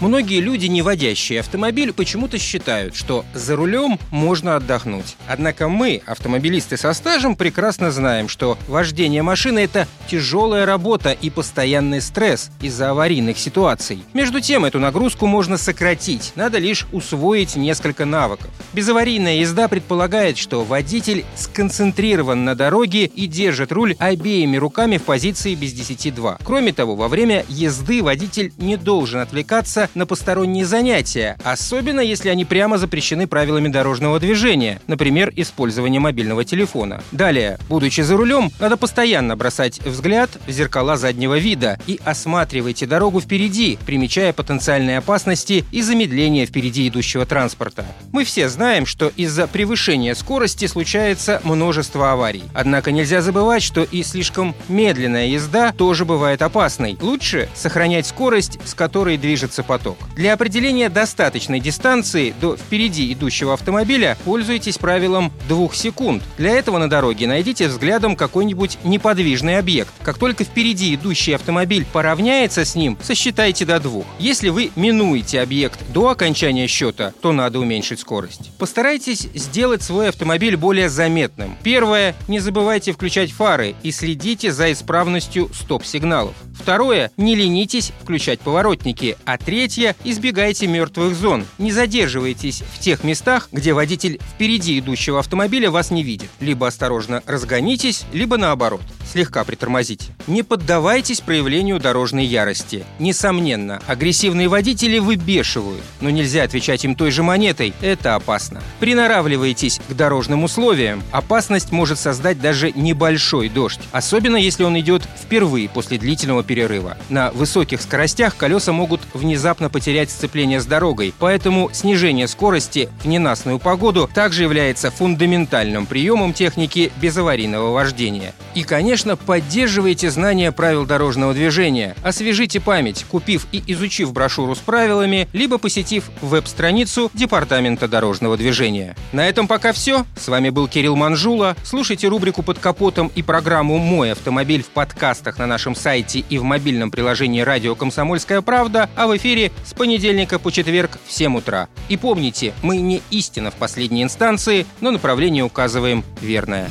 Многие люди, не водящие автомобиль, почему-то считают, что за рулем можно отдохнуть. Однако мы, автомобилисты со стажем, прекрасно знаем, что вождение машины – это тяжелая работа и постоянный стресс из-за аварийных ситуаций. Между тем, эту нагрузку можно сократить, надо лишь усвоить несколько навыков. Безаварийная езда предполагает, что водитель сконцентрирован на дороге и держит руль обеими руками в позиции без 10-2. Кроме того, во время езды водитель не должен отвлекаться на посторонние занятия, особенно если они прямо запрещены правилами дорожного движения, например, использование мобильного телефона. Далее, будучи за рулем, надо постоянно бросать взгляд в зеркала заднего вида и осматривайте дорогу впереди, примечая потенциальные опасности и замедление впереди идущего транспорта. Мы все знаем, что из-за превышения скорости случается множество аварий. Однако нельзя забывать, что и слишком медленная езда тоже бывает опасной. Лучше сохранять скорость, с которой движется поток. Для определения достаточной дистанции до впереди идущего автомобиля пользуйтесь правилом двух секунд. Для этого на дороге найдите взглядом какой-нибудь неподвижный объект. Как только впереди идущий автомобиль поравняется с ним, сосчитайте до двух. Если вы минуете объект до окончания счета, то надо уменьшить скорость. Постарайтесь сделать свой автомобиль более заметным. Первое. Не забывайте включать фары и следите за исправностью стоп-сигналов. Второе. Не ленитесь включать поворотники. А третье. Избегайте мертвых зон. Не задерживайтесь в тех местах, где водитель впереди идущего автомобиля вас не видит. Либо осторожно разгонитесь, либо наоборот, слегка притормозите. Не поддавайтесь проявлению дорожной ярости. Несомненно, агрессивные водители выбешивают, но нельзя отвечать им той же монетой. Это опасно. Приноравливайтесь к дорожным условиям. Опасность может создать даже небольшой дождь, особенно если он идет впервые после длительного перерыва. На высоких скоростях колеса могут внезапно потерять сцепление с дорогой, поэтому снижение скорости в ненастную погоду также является фундаментальным приемом техники безаварийного вождения. И, конечно, поддерживайте знания правил дорожного движения, освежите память, купив и изучив брошюру с правилами, либо посетив веб-страницу Департамента дорожного движения. На этом пока все. С вами был Кирилл Манжула. Слушайте рубрику «Под капотом» и программу «Мой автомобиль» в подкастах на нашем сайте и в мобильном приложении «Радио Комсомольская правда», а в эфире с понедельника по четверг в 7 утра. И помните, мы не истина в последней инстанции, но направление указываем верное.